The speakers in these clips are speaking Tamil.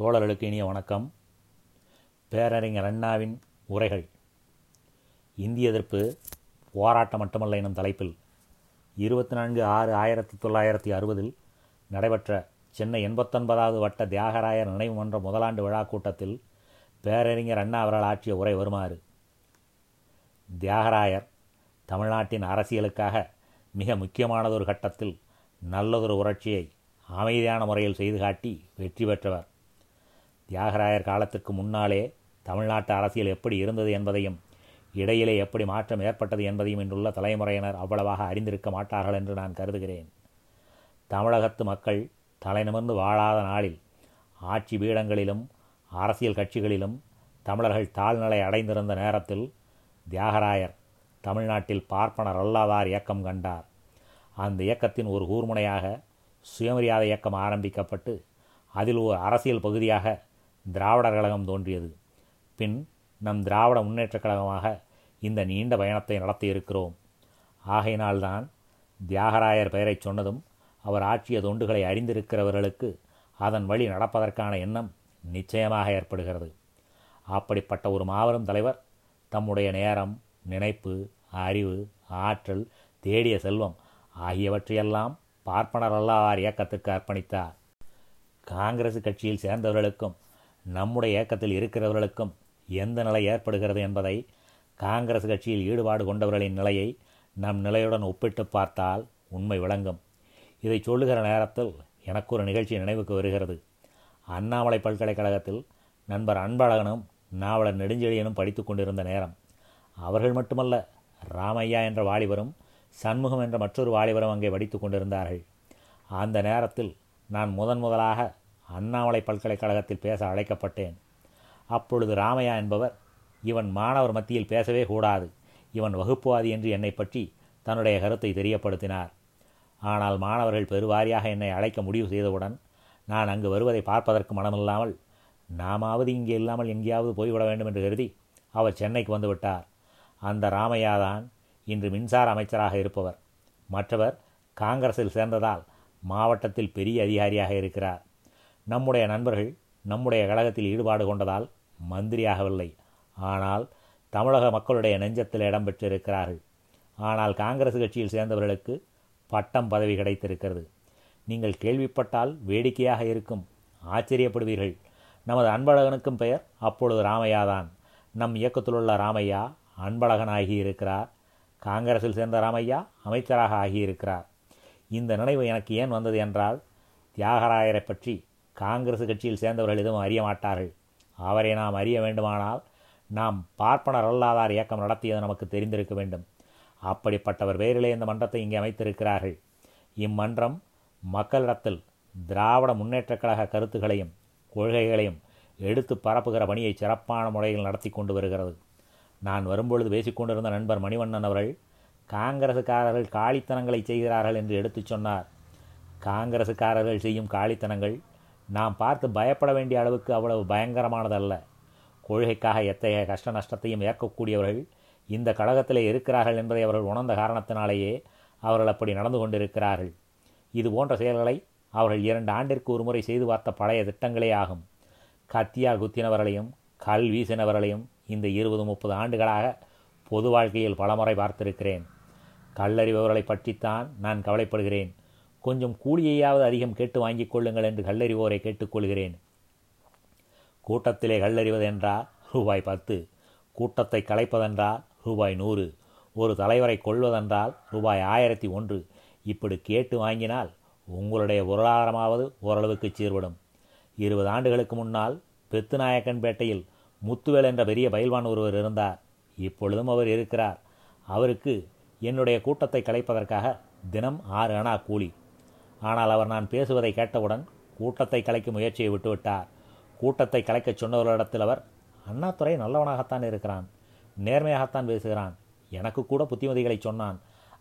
தோழர்களுக்கு இனிய வணக்கம். பேரறிஞர் அண்ணாவின் உரைகள். இந்திய எதிர்ப்பு போராட்டம் மட்டுமல்ல எனும் தலைப்பில் இருபத்தி நான்கு ஆறு ஆயிரத்தி தொள்ளாயிரத்தி அறுபதில் நடைபெற்ற சென்னை எண்பத்தொன்பதாவது வட்ட தியாகராயர் நினைவு மன்ற முதலாண்டு விழா கூட்டத்தில் பேரறிஞர் அண்ணா அவர்கள் ஆற்றிய உரை வருமாறு. தியாகராயர் தமிழ்நாட்டின் அரசியலுக்காக மிக முக்கியமானதொரு கட்டத்தில் நல்லதொரு உரட்சியை அமைதியான முறையில் செய்து காட்டி வெற்றி பெற்றவர். தியாகராயர் காலத்திற்கு முன்னாலே தமிழ்நாட்டு அரசியல் எப்படி இருந்தது என்பதையும் இடையிலே எப்படி மாற்றம் ஏற்பட்டது என்பதையும் இன்றுள்ள தலைமுறையினர் அவ்வளவாக அறிந்திருக்க மாட்டார்கள் என்று நான் கருதுகிறேன். தமிழகத்து மக்கள் தலைநிமிர்ந்து வாழாத நாளில் ஆட்சி பீடங்களிலும் அரசியல் கட்சிகளிலும் தமிழர்கள் தாழ்நிலை அடைந்திருந்த நேரத்தில் தியாகராயர் தமிழ்நாட்டில் பார்ப்பனர் அல்லாதார் இயக்கம் கண்டார். அந்த இயக்கத்தின் ஒரு கூர்முனையாக சுயமரியாதை இயக்கம் ஆரம்பிக்கப்பட்டு அதில் ஒரு அரசியல் பகுதியாக திராவிடர் கழகம் தோன்றியது. பின் நம் திராவிட முன்னேற்றக் கழகமாக இந்த நீண்ட பயணத்தை நடத்தியிருக்கிறோம் ஆகையினால்தான் தியாகராயர் பெயரைச் சொன்னதும் அவர் ஆற்றிய தொண்டுகளை அறிந்திருக்கிறவர்களுக்கு அதன் வழி நடப்பதற்கான எண்ணம் நிச்சயமாக ஏற்படுகிறது. அப்படிப்பட்ட ஒரு மாபெரும் தலைவர் தம்முடைய நேரம் நினைப்பு அறிவு ஆற்றல் தேடிய செல்வம் ஆகியவற்றையெல்லாம் பார்ப்பனர் அல்லாவார் இயக்கத்துக்கு அர்ப்பணித்தார். காங்கிரஸ் கட்சியில் சேர்ந்தவர்களுக்கும் நம்முடைய இயக்கத்தில் இருக்கிறவர்களுக்கும் எந்த நிலை ஏற்படுகிறது என்பதை காங்கிரஸ் கட்சியில் ஈடுபாடு கொண்டவர்களின் நிலையை நம் நிலையுடன் ஒப்பிட்டு பார்த்தால் உண்மை விளங்கும். இதை சொல்லுகிற நேரத்தில் எனக்கு ஒரு நிகழ்ச்சி நினைவுக்கு வருகிறது. அண்ணாமலை பல்கலைக்கழகத்தில் நண்பர் அன்பழகனும் நாவலர் நெடுஞ்செழியனும் படித்து கொண்டிருந்த நேரம். அவர்கள் மட்டுமல்ல ராமையா என்ற வாலிபரும் சண்முகம் என்ற மற்றொரு வாலிபரும் அங்கே படித்து கொண்டிருந்தார்கள். அந்த நேரத்தில் நான் முதன் முதலாக அண்ணாமலை பல்கலைக்கழகத்தில் பேச அழைக்கப்பட்டேன். அப்பொழுது ராமையா என்பவர் இவன் மாணவர் மத்தியில் பேசவே கூடாது. இவன் வகுப்புவாதி என்று என்னை பற்றி தன்னுடைய கருத்தை தெரியப்படுத்தினார். ஆனால் மாணவர்கள் பெருவாரியாக என்னை அழைக்க முடிவு செய்தவுடன் நான் அங்கு வருவதை பார்ப்பதற்கு மனமில்லாமல் நாமாவது இங்கே இல்லாமல் எங்கேயாவது போய்விட வேண்டும் என்று கருதி அவர் சென்னைக்கு வந்துவிட்டார் அந்த ராமையாதான் இன்று மின்சார அமைச்சராக இருப்பவர். மற்றவர் காங்கிரஸில் சேர்ந்ததால் மாவட்டத்தில் பெரிய அதிகாரியாக இருக்கிறார். நம்முடைய நண்பர்கள் நம்முடைய கழகத்தில் ஈடுபாடு கொண்டதால் மந்திரியாகவில்லை. ஆனால் தமிழக மக்களுடைய நெஞ்சத்தில் இடம் பெற்றிருக்கிறார்கள். ஆனால் காங்கிரஸ் கட்சியில் சேர்ந்தவர்களுக்கு பட்டம் பதவி கிடைத்திருக்கிறது. நீங்கள் கேள்விப்பட்டால் வேடிக்கையாக இருக்கும். ஆச்சரியப்படுவீர்கள். நமது அன்பழகனுக்கும் பெயர் அப்பொழுது ராமையாதான் நம் இயக்கத்திலுள்ள ராமையா அன்பழகன் ஆகியிருக்கிறார் காங்கிரஸில் சேர்ந்த ராமையா அமைச்சராக ஆகியிருக்கிறார். இந்த நினைவு எனக்கு ஏன் வந்தது என்றால் தியாகராயரை பற்றி காங்கிரஸ் கட்சியில் சேர்ந்தவர்கள் எதுவும் அறிய மாட்டார்கள். அவரை நாம் அறிய வேண்டுமானால் நாம் பார்ப்பனர் அல்லாதார் இயக்கம் நடத்தியது நமக்கு தெரிந்திருக்க வேண்டும். அப்படிப்பட்டவர் வேறிலே இந்த மன்றத்தை இங்கே அமைத்திருக்கிறார்கள். இம்மன்றம் மக்களிடத்தில் திராவிட முன்னேற்றக் கழக கருத்துக்களையும் கொள்கைகளையும் எடுத்து பரப்புகிற பணியை சிறப்பான முறையில் நடத்தி கொண்டு வருகிறது. நான் வரும்பொழுது பேசிக்கொண்டிருந்த நண்பர் மணிவண்ணன் அவர்கள் காங்கிரசுக்காரர்கள் காளித்தனங்களை செய்கிறார்கள் என்று எடுத்துச் சொன்னார். காங்கிரசுக்காரர்கள் செய்யும் காளித்தனங்கள் நாம் பார்த்து பயப்பட வேண்டிய அளவுக்கு அவ்வளவு பயங்கரமானதல்ல. கொள்கைக்காக எத்தகைய கஷ்ட நஷ்டத்தையும் ஏற்கக்கூடியவர்கள் இந்த கழகத்திலே இருக்கிறார்கள் என்பதை அவர்கள் உணர்ந்த காரணத்தினாலேயே அவர்கள் அப்படி நடந்து கொண்டிருக்கிறார்கள். இது போன்ற செயல்களை அவர்கள் இரண்டு ஆண்டிற்கு ஒரு முறை செய்து பார்த்த பழைய திட்டங்களே ஆகும். கத்தியால் குத்தினவர்களையும் கல் வீசினவர்களையும் இந்த இருபது முப்பது ஆண்டுகளாக பொது வாழ்க்கையில் பலமுறை பார்த்திருக்கிறேன். கல்லறிபவர்களை பற்றித்தான் நான் கவலைப்படுகிறேன். கொஞ்சம் கூலியையாவது அதிகம் கேட்டு வாங்கிக் கொள்ளுங்கள் என்று கல்லறிவோரை கேட்டுக்கொள்கிறேன். கூட்டத்திலே கல்லறிவதென்றால் ரூபாய் பத்து. கூட்டத்தை கலைப்பதென்றால் ரூபாய் நூறு. ஒரு தலைவரை கொள்வதென்றால் ரூபாய் ஆயிரத்தி ஒன்று. இப்படி கேட்டு வாங்கினால் உங்களுடைய பொருளாதாரமாவது ஓரளவுக்கு சீர்படும். இருபது ஆண்டுகளுக்கு முன்னால் பெத்துநாயக்கன்பேட்டையில் முத்துவேல் என்ற பெரிய பயில்வான் ஒருவர் இருந்தார். இப்பொழுதும் அவர் இருக்கிறார். அவருக்கு என்னுடைய கூட்டத்தை கலைப்பதற்காக தினம் ஆறு அணா கூலி. ஆனால் அவர் நான் பேசுவதை கேட்டவுடன் கூட்டத்தை கலைக்கும் முயற்சியை விட்டுவிட்டார். கூட்டத்தை கலைக்கச் சொன்னவர்களிடத்தில் அவர் அண்ணாத்துறை நல்லவனாகத்தான் இருக்கிறான் நேர்மையாகத்தான் பேசுகிறான் எனக்கு கூட புத்திமதிகளை சொன்னான்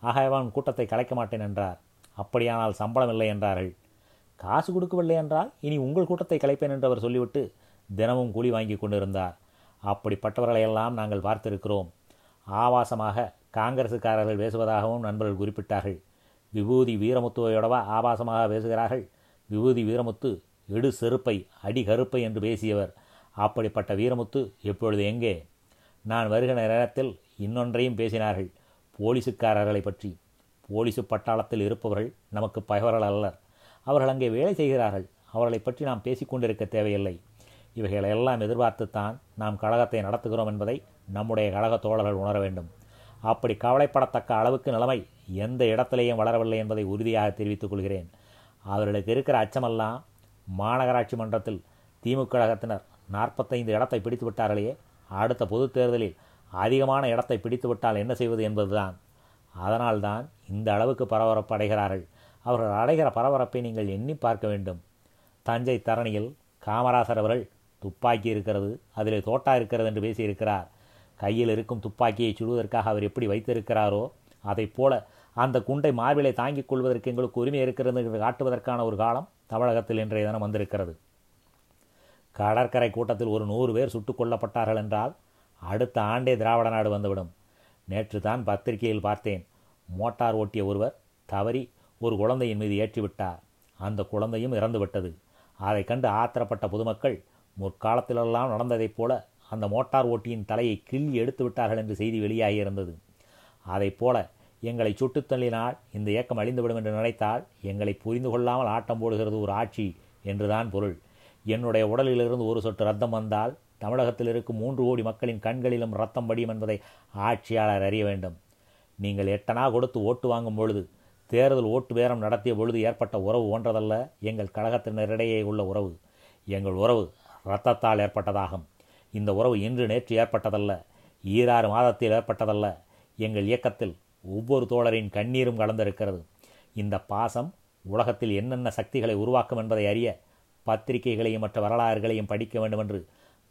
ஆக அவன் கூட்டத்தை கலைக்க மாட்டேன் என்றார். அப்படியானால் சம்பளம் இல்லை என்றார்கள். காசு கொடுக்கவில்லை என்றால் இனி உங்கள் கூட்டத்தை கலைப்பேன் என்று அவர் சொல்லிவிட்டு தினமும் கூலி வாங்கி கொண்டிருந்தார். அப்படிப்பட்டவர்களையெல்லாம் நாங்கள் பார்த்திருக்கிறோம். ஆபாசமாக காங்கிரசுக்காரர்கள் பேசுவதாகவும் நண்பர்கள் குறிப்பிட்டார்கள். விபூதி வீரமுத்துவையோடவா ஆபாசமாக பேசுகிறார்கள். விபூதி வீரமுத்து இடு செருப்பை அடி கருப்பை என்று பேசியவர். அப்படிப்பட்ட வீரமுத்து இப்பொழுது எங்கே? நான் வருகிற நேரத்தில் இன்னொன்றையும் பேசினார்கள். போலீசுக்காரர்களை பற்றி. போலீசு பட்டாளத்தில் இருப்பவர்கள் நமக்கு பகைவர்கள் அல்லர். அவர்கள் அங்கே வேலை செய்கிறார்கள். அவர்களை பற்றி நாம் பேசிக்கொண்டிருக்க தேவையில்லை. இவைகளை எல்லாம் எதிர்பார்த்துத்தான் நாம் கழகத்தை நடத்துகிறோம் என்பதை நம்முடைய கழக தோழர்கள் உணர வேண்டும். அப்படி கவலைப்படத்தக்க அளவுக்கு நிலைமை எந்த இடத்திலேயும் வளரவில்லை என்பதை உறுதியாக தெரிவித்துக் கொள்கிறேன். அவர்களுக்கு இருக்கிற அச்சமெல்லாம் மாநகராட்சி மன்றத்தில் திமுக கழகத்தினர் நாற்பத்தைந்து இடத்தை பிடித்து விட்டார்களே அடுத்த பொதுத் தேர்தலில் அதிகமான இடத்தை பிடித்து விட்டால் என்ன செய்வது என்பதுதான். அதனால்தான் இந்த அளவுக்கு பரபரப்பு அடைகிறார்கள். அவர்கள் அடைகிற பரபரப்பை நீங்கள் எண்ணி பார்க்க வேண்டும். தஞ்சை தரணியில் காமராசர் அவர்கள் துப்பாக்கி இருக்கிறது அதிலே தோட்டா இருக்கிறது என்று பேசியிருக்கிறார். கையில் இருக்கும் துப்பாக்கியை சுடுவதற்காக அவர் எப்படி வைத்திருக்கிறாரோ அதைப் போல அந்த குண்டை மார்பிலை தாங்கிக் கொள்வதற்கு எங்களுக்கு உரிமை இருக்கிறது என்று காட்டுவதற்கான ஒரு காலம் தமிழகத்தில் இன்றைய தினம் வந்திருக்கிறது. கடற்கரை கூட்டத்தில் ஒரு நூறு பேர் சுட்டுக் கொல்லப்பட்டார்கள் என்றால் அடுத்த ஆண்டே திராவிட நாடு வந்துவிடும். நேற்று தான் பத்திரிகையில் பார்த்தேன். மோட்டார் ஓட்டிய ஒருவர் தவறி ஒரு குழந்தையின் மீது ஏற்றிவிட்டார். அந்த குழந்தையும் இறந்துவிட்டது. அதை கண்டு ஆத்திரப்பட்ட பொதுமக்கள் முற்காலத்திலெல்லாம் நடந்ததைப் போல அந்த மோட்டார் ஓட்டியின் தலையை கிள்ளி எடுத்து விட்டார்கள் என்று செய்தி வெளியாகியிருந்தது அதைப் போல எங்களை சுட்டுத் தள்ளினால் இந்த இயக்கம் அழிந்துவிடும் என்று நினைத்தால் எங்களை புரிந்து கொள்ளாமல் ஆட்டம் போடுகிறது ஒரு ஆட்சி என்றுதான் பொருள். என்னுடைய உடலிலிருந்து ஒரு சொட்டு ரத்தம் வந்தால் தமிழகத்தில் இருக்கும் மூன்று கோடி மக்களின் கண்களிலும் ரத்தம் படியும் என்பதை ஆட்சியாளர் அறிய வேண்டும். நீங்கள் எட்டனா கொடுத்து ஓட்டு வாங்கும் பொழுது தேர்தல் ஓட்டு பேரம் நடத்திய பொழுது ஏற்பட்ட உறவு ஒன்றதல்ல எங்கள் கழகத்தினரிடையே உள்ள உறவு. எங்கள் உறவு இரத்தத்தால் ஏற்பட்டதாகும். இந்த உறவு இன்று நேற்று ஏற்பட்டதல்ல ஈராறு மாதத்தில் ஏற்பட்டதல்ல. எங்கள் இயக்கத்தில் ஒவ்வொரு தோழரின் கண்ணீரும் கலந்திருக்கிறது. இந்த பாசம் உலகத்தில் என்னென்ன சக்திகளை உருவாக்கும் என்பதை அறிய பத்திரிகைகளையும் மற்ற வரலாறுகளையும் படிக்க வேண்டுமென்று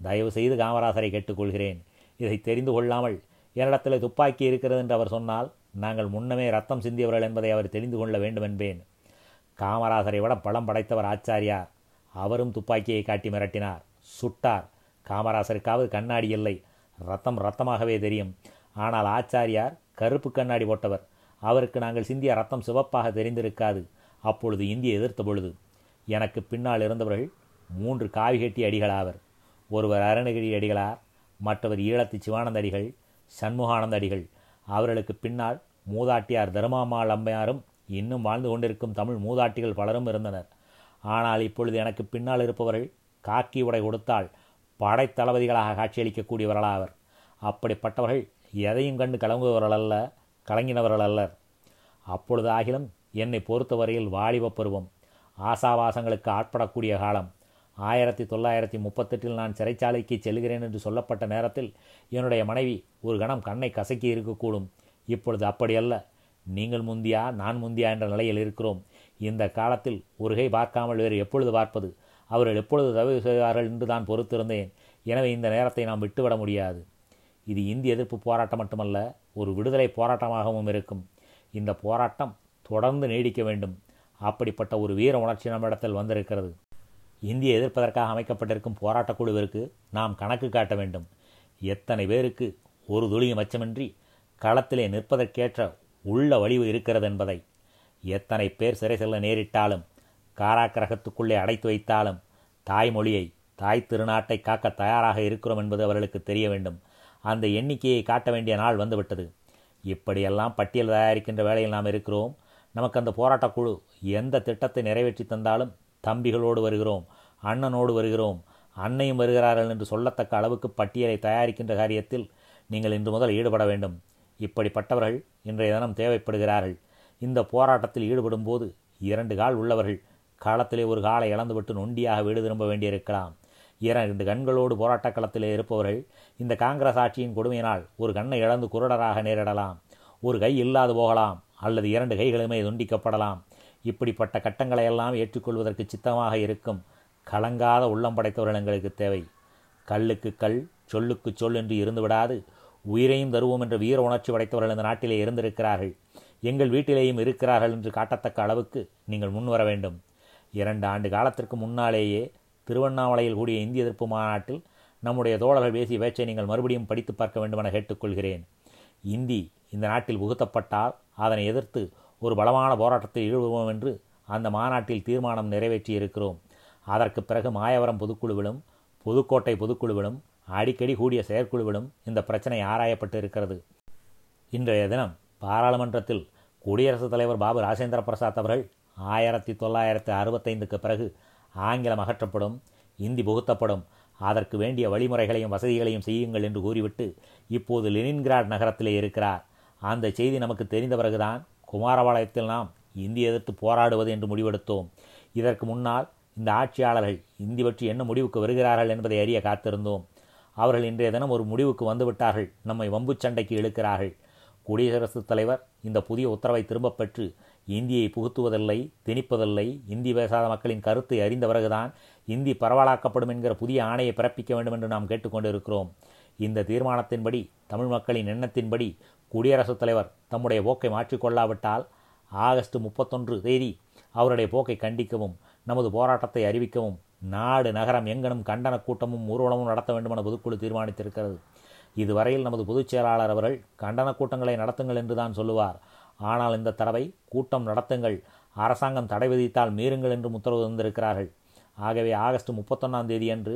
தயவு செய்து காமராசரை கேட்டுக்கொள்கிறேன். இதை தெரிந்து கொள்ளாமல் என்னிடத்தில் துப்பாக்கி இருக்கிறது என்று அவர் சொன்னால் நாங்கள் முன்னமே ரத்தம் சிந்தியவர்கள் என்பதை அவர் தெரிந்து கொள்ள வேண்டும் என்பேன் காமராசரை விட பலம் படைத்தவர் ஆச்சாரியார். அவரும் துப்பாக்கியை காட்டி மிரட்டினார் சுட்டார். காமராசருக்காவது கண்ணாடி இல்லை. ரத்தம் ரத்தமாகவே தெரியும். ஆனால் ஆச்சாரியார் கருப்பு கண்ணாடி போட்டவர். அவருக்கு நாங்கள் சிந்திய ரத்தம் சிவப்பாக தெரிந்திருக்காது. அப்பொழுது இந்திய எதிர்த்த பொழுது. எனக்கு பின்னால் இருந்தவர்கள் மூன்று காவி கட்டி அடிகளாவர். ஒருவர் அருணகிரி அடிகளார் மற்றவர் ஈழத்து சிவானந்த அடிகள் சண்முகானந்த அடிகள். அவர்களுக்கு பின்னால் மூதாட்டியார் தருமாமாள் அம்மையாரும் இன்னும் வாழ்ந்து கொண்டிருக்கும் தமிழ் மூதாட்டிகள் பலரும் இருந்தனர். ஆனால் இப்பொழுது எனக்கு பின்னால் இருப்பவர்கள் காக்கி உடை கொடுத்தால் படைத்தளபதிகளாக காட்சியளிக்கக்கூடியவர்களாவர். அப்படிப்பட்டவர்கள் எதையும் கண்டு கலங்குபவர்கள் அல்ல கலங்கினவர்கள் அல்லர் அப்பொழுது ஆகிலும் என்னை பொறுத்தவரையில் வாலிப பருவம். ஆசாவாசங்களுக்கு ஆட்படக்கூடிய காலம். ஆயிரத்தி தொள்ளாயிரத்தி முப்பத்தெட்டில் நான் சிறைச்சாலைக்கு செல்கிறேன் என்று சொல்லப்பட்ட நேரத்தில் என்னுடைய மனைவி ஒரு கணம் கண்ணை கசக்கி இருக்கக்கூடும். இப்பொழுது அப்படியல்ல. நீங்கள் முந்தியா நான் முந்தியா என்ற நிலையில் இருக்கிறோம். இந்த காலத்தில் ஒரு கை பார்க்காமல் வேறு எப்பொழுது பார்ப்பது? அவர்கள் எப்பொழுது தவறு செய்வார்கள் என்று தான் பொறுத்திருந்தேன். எனவே இந்த நேரத்தை நாம் விட்டுவிட முடியாது. இது இந்திய எதிர்ப்பு போராட்டம் மட்டுமல்ல ஒரு விடுதலை போராட்டமாகவும் இருக்கும். இந்த போராட்டம் தொடர்ந்து நீடிக்க வேண்டும். அப்படிப்பட்ட ஒரு வீர உணர்ச்சி நம்மிடத்தில் வந்திருக்கிறது. இந்திய எதிர்ப்பதற்காக அமைக்கப்பட்டிருக்கும் போராட்டக் குழுவிற்கு நாம் கணக்கு காட்ட வேண்டும். எத்தனை பேருக்கு ஒரு துளியும் அச்சமின்றி களத்திலே நிற்பதற்கேற்ற உள்ள வழிவு இருக்கிறது என்பதை. எத்தனை பேர் சிறை செல்ல நேரிட்டாலும் காராக்கிரகத்துக்குள்ளே அடைத்து வைத்தாலும் தாய்மொழியை தாய் திருநாட்டை காக்க தயாராக இருக்கிறோம் என்பது அவர்களுக்கு தெரிய வேண்டும். அந்த எண்ணிக்கையை காட்ட வேண்டிய நாள் வந்துவிட்டது. இப்படியெல்லாம் பட்டியல் தயாரிக்கின்ற வேலையில் நாம் இருக்கிறோம். நமக்கு அந்த போராட்டக் குழு எந்த திட்டத்தை நிறைவேற்றி தந்தாலும் தம்பிகளோடு வருகிறோம் அண்ணனோடு வருகிறோம் அன்னையும் வருகிறார்கள் என்று சொல்லத்தக்க அளவுக்கு பட்டியலை தயாரிக்கின்ற காரியத்தில் நீங்கள் இன்று முதல் ஈடுபட வேண்டும். இப்படிப்பட்டவர்கள் இன்றைய தினம் தேவைப்படுகிறார்கள். இந்த போராட்டத்தில் ஈடுபடும் போது இரண்டு கால் உள்ளவர்கள் காலத்திலே ஒரு காலை இழந்துவிட்டு நொண்டியாக வீடு திரும்ப வேண்டியிருக்கலாம். இரண்டு கண்களோடு போராட்டக் களத்திலே இருப்பவர்கள் இந்த காங்கிரஸ் ஆட்சியின் கொடுமையினால் ஒரு கண்ணை இழந்து குருடராக நேரிடலாம். ஒரு கை இல்லாது போகலாம் அல்லது இரண்டு கைகளுமே துண்டிக்கப்படலாம். இப்படிப்பட்ட கட்டங்களை எல்லாம் ஏற்றுக்கொள்வதற்கு சித்தமாக இருக்கும் கலங்காத உள்ளம் படைத்தவர்கள் எங்களுக்கு தேவை. கல்லுக்கு கல் சொல்லுக்கு சொல் என்று இருந்துவிடாது உயிரையும் தருவோம் என்ற வீர உணர்ச்சி படைத்தவர்கள் இந்த நாட்டிலே இருந்திருக்கிறார்கள். எங்கள் வீட்டிலேயும் இருக்கிறார்கள் என்று காட்டத்தக்க அளவுக்கு நீங்கள் முன்வர வேண்டும். இரண்டு ஆண்டு காலத்திற்கு முன்னாலேயே திருவண்ணாமலையில் கூடிய இந்திய எதிர்ப்பு மாநாட்டில் நம்முடைய தோழர்கள் பேசிய பேச்சை நீங்கள் மறுபடியும் படித்து பார்க்க வேண்டுமென கேட்டுக்கொள்கிறேன். இந்தி இந்த நாட்டில் புகுத்தப்பட்டால் அதனை எதிர்த்து ஒரு பலமான போராட்டத்தில் ஈடுபடுவோம் என்று அந்த மாநாட்டில் தீர்மானம் நிறைவேற்றி இருக்கிறோம் அதற்கு பிறகு மாயவரம் பொதுக்குழுவிலும் புதுக்கோட்டை பொதுக்குழுவிலும் அடிக்கடி கூடிய செயற்குழுவிலும் இந்த பிரச்சனை ஆராயப்பட்டு இருக்கிறது இன்றைய தினம் பாராளுமன்றத்தில் குடியரசுத் தலைவர் பாபு ராஜேந்திர பிரசாத் அவர்கள் ஆயிரத்தி தொள்ளாயிரத்தி அறுபத்தைந்துக்கு பிறகு ஆங்கிலம் அகற்றப்படும் இந்தி புகுத்தப்படும். அதற்கு வேண்டிய வழிமுறைகளையும் வசதிகளையும் செய்யுங்கள் என்று கூறிவிட்டு இப்போது லெனின்கிராட் நகரத்திலே இருக்கிறார். அந்த செய்தி நமக்கு தெரிந்த பிறகுதான் குமாரபாளையத்தில் நாம் இந்தி எதிர்த்து போராடுவது என்று முடிவெடுத்தோம். இதற்கு முன்னால் இந்த ஆட்சியாளர்கள் இந்தி பற்றி என்ன முடிவுக்கு வருகிறார்கள் என்பதை அறிய காத்திருந்தோம். அவர்கள் இன்றைய தினம் ஒரு முடிவுக்கு வந்துவிட்டார்கள் நம்மை வம்பு சண்டைக்கு இழுக்கிறார்கள். குடியரசுத் தலைவர் இந்த புதிய உத்தரவை திரும்பப் பெற்று இந்தியை புகுத்துவதில்லை திணிப்பதில்லை. இந்தி பேசாத மக்களின் கருத்தை அறிந்த பிறகுதான் இந்தி பரவலாக்கப்படும் என்கிற புதிய ஆணையை பிறப்பிக்க வேண்டும் என்று நாம் கேட்டுக்கொண்டிருக்கிறோம் இந்த தீர்மானத்தின்படி தமிழ் மக்களின் எண்ணத்தின்படி குடியரசுத் தலைவர் தம்முடைய போக்கை மாற்றிக்கொள்ளாவிட்டால் ஆகஸ்ட் முப்பத்தொன்று தேதி அவருடைய போக்கை கண்டிக்கவும் நமது போராட்டத்தை அறிவிக்கவும் நாடு நகரம் எங்கனும் கண்டன கூட்டமும் ஊர்வலமும் நடத்த வேண்டுமென பொதுக்குழு தீர்மானித்திருக்கிறது. இதுவரையில் நமது பொதுச் செயலாளர் அவர்கள் கண்டன கூட்டங்களை நடத்துங்கள் என்றுதான் சொல்லுவார். ஆனால் இந்த தடவை கூட்டம் நடத்துங்கள். அரசாங்கம் தடை விதித்தால் மீறுங்கள் என்று உத்தரவு தந்திருக்கிறார்கள். ஆகவே ஆகஸ்ட் முப்பத்தொன்னாம் தேதி அன்று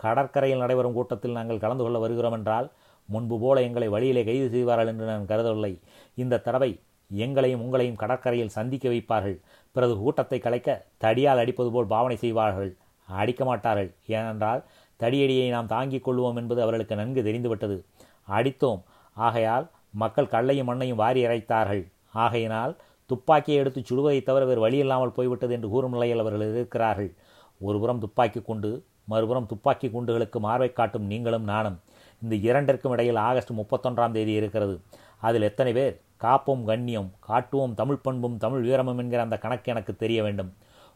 கடற்கரையில் நடைபெறும் கூட்டத்தில் நாங்கள் கலந்து கொள்ள வருகிறோம் என்றால் முன்பு போல எங்களை வழியிலே கைது செய்வார்கள் என்று நான் கருதவில்லை. இந்த தடவை எங்களையும் உங்களையும் கடற்கரையில் சந்திக்க வைப்பார்கள். பிறகு கூட்டத்தை கலைக்க தடியால் அடிப்பது போல் பாவனை செய்வார்கள். அடிக்க மாட்டார்கள். ஏனென்றால் தடியடியை நாம் தாங்கிக் கொள்வோம் என்பது அவர்களுக்கு நன்கு தெரிந்துவிட்டது. அடித்தோம். ஆகையால் மக்கள் கல்லையும் மண்ணையும் வாரி இறைத்தார்கள் ஆகையினால் துப்பாக்கியை எடுத்து சுடுவதை தவிர வேறு வழியில்லாமல் போய்விட்டது என்று கூறும் நிலையில் அவர்கள் இருக்கிறார்கள். ஒருபுறம் துப்பாக்கி குண்டு மறுபுறம் துப்பாக்கி குண்டுகளுக்கு மார்பை காட்டும் நீங்களும் நானும். இந்த இரண்டிற்கும் இடையில் ஆகஸ்ட் முப்பத்தொன்றாம் தேதி இருக்கிறது. அதில் எத்தனை பேர் காப்போம் கண்ணியம் காட்டுவோம் தமிழ் பண்பும் தமிழ் வீரமும் என்கிற அந்த கணக்கு எனக்கு தெரிய வேண்டும்.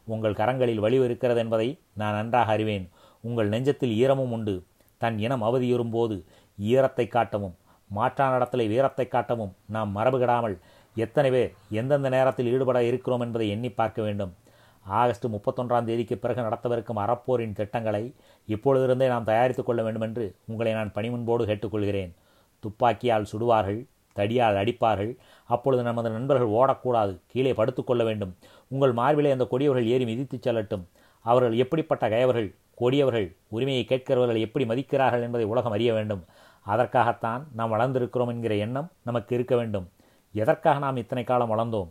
உங்கள் கரங்களில் வலிவு இருக்கிறது என்பதை நான் நன்றாக அறிவேன். உங்கள் நெஞ்சத்தில் ஈரமும் உண்டு. தன் இனம் அவதியுறும் போது ஈரத்தை காட்டவும் மாற்றான இடத்திலே வீரத்தை காட்டவும் நாம் மரபுகிடாமல் எத்தனை பேர் எந்தெந்த நேரத்தில் ஈடுபட இருக்கிறோம் என்பதை எண்ணி பார்க்க வேண்டும். ஆகஸ்ட் முப்பத்தொன்றாம் தேதிக்கு பிறகு நடத்தவிருக்கும் அறப்போரின் திட்டங்களை இப்பொழுதிருந்தே நாம் தயாரித்துக் கொள்ள வேண்டும் என்று உங்களை நான் பணிமுன்போடு கேட்டுக்கொள்கிறேன். துப்பாக்கியால் சுடுவார்கள் தடியால் அடிப்பார்கள் அப்பொழுது நமது நண்பர்கள் ஓடக்கூடாது கீழே படுத்துக்கொள்ள வேண்டும். உங்கள் மார்பிலே அந்த கொடியவர்கள் ஏறி மிதித்துச் செல்லட்டும். அவர்கள் எப்படிப்பட்ட கயவர்கள் கொடியவர்கள் உரிமையை கேட்கிறவர்கள் எப்படி மதிக்கிறார்கள் என்பதை உலகம் அறிய வேண்டும். அதற்காகத்தான் நாம் வளர்ந்திருக்கிறோம் என்கிற எண்ணம் நமக்கு இருக்க வேண்டும். எதற்காக நாம் இத்தனை காலம் வளர்ந்தோம்?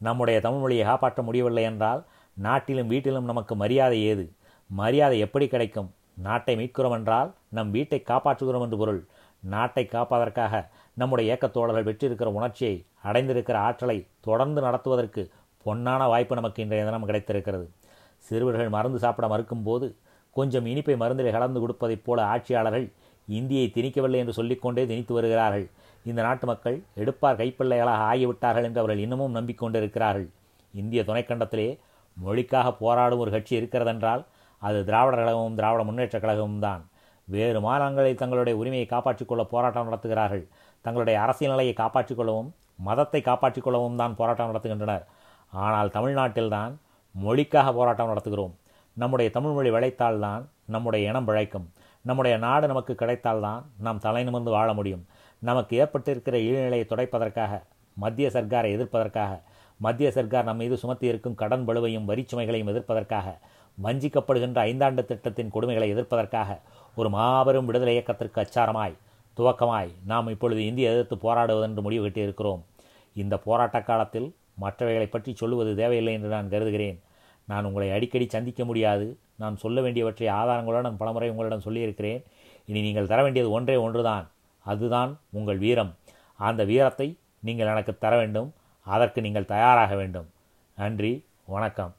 நம்முடைய தமிழ்மொழியை காப்பாற்ற முடியவில்லை என்றால் நாட்டிலும் வீட்டிலும் நமக்கு மரியாதை ஏது? மரியாதை எப்படி கிடைக்கும்? நாட்டை மீட்கிறோம் என்றால் நம் வீட்டை காப்பாற்றுகிறோம் என்று பொருள். நாட்டை காப்பதற்காக நம்முடைய இயக்கத்தோழர்கள் வெற்றியிருக்கிற உணர்ச்சியை அடைந்திருக்கிற ஆற்றலை தொடர்ந்து நடத்துவதற்கு பொன்னான வாய்ப்பு நமக்கு இன்றைய தினம் கிடைத்திருக்கிறது. சிறுவர்கள் மருந்து சாப்பிட மறுக்கும் போது கொஞ்சம் இனிப்பை மருந்திலே கலந்து கொடுப்பதைப் போல ஆட்சியாளர்கள் இந்தியை திணிக்கவில்லை என்று சொல்லிக்கொண்டே திணித்து வருகிறார்கள். இந்த நாட்டு மக்கள் எடுப்பார் கைப்பிள்ளைகளாக ஆகிவிட்டார்கள் என்று அவர்கள் இன்னமும் நம்பிக்கொண்டிருக்கிறார்கள். இந்திய துணைக்கண்டத்திலே மொழிக்காக போராடும் ஒரு கட்சி இருக்கிறதென்றால் அது திராவிடர் கழகமும் திராவிட முன்னேற்ற கழகமும் தான். வேறு மாநிலங்களில் தங்களுடைய உரிமையை காப்பாற்றிக் கொள்ள போராட்டம் நடத்துகிறார்கள். தங்களுடைய அரசியல் நிலையை காப்பாற்றிக் கொள்ளவும் மதத்தை காப்பாற்றிக் கொள்ளவும் தான் போராட்டம் நடத்துகின்றனர். ஆனால் தமிழ்நாட்டில்தான் மொழிக்காக போராட்டம் நடத்துகிறோம். நம்முடைய தமிழ்மொழி விளைத்தால்தான் நம்முடைய இனம் பிழைக்கும். நம்முடைய நாடு நமக்கு கிடைத்தால்தான் நாம் தலை நிமிர்ந்து வாழ முடியும். நமக்கு ஏற்பட்டிருக்கிற இழிநிலையை துடைப்பதற்காக மத்திய சர்க்காரை எதிர்ப்பதற்காக மத்திய சர்க்கார் நம் மீது சுமத்தி இருக்கும் கடன் பலுவையும் வரிச்சுமைகளையும் எதிர்ப்பதற்காக வஞ்சிக்கப்படுகின்ற ஐந்தாண்டு திட்டத்தின் கொடுமைகளை எதிர்ப்பதற்காக ஒரு மாபெரும் விடுதலை இயக்கத்திற்கு அச்சாரமாய் துவக்கமாய் நாம் இப்பொழுது இந்திய எதிர்த்து போராடுவதென்று முடிவு கட்டியிருக்கிறோம். இந்த போராட்ட காலத்தில் மற்றவைகளை பற்றி சொல்லுவது தேவையில்லை என்று நான் கருதுகிறேன். நான் உங்களை அடிக்கடி சந்திக்க முடியாது. நான் சொல்ல வேண்டியவற்றை ஆதாரங்களுடன் பலமுறை உங்களிடம் சொல்லியிருக்கிறேன். இனி நீங்கள் தர வேண்டியது ஒன்றே ஒன்றுதான். அதுதான் உங்கள் வீரம். அந்த வீரத்தை நீங்கள் எனக்கு தர வேண்டும். அதற்கு நீங்கள் தயாராக வேண்டும். நன்றி. வணக்கம்.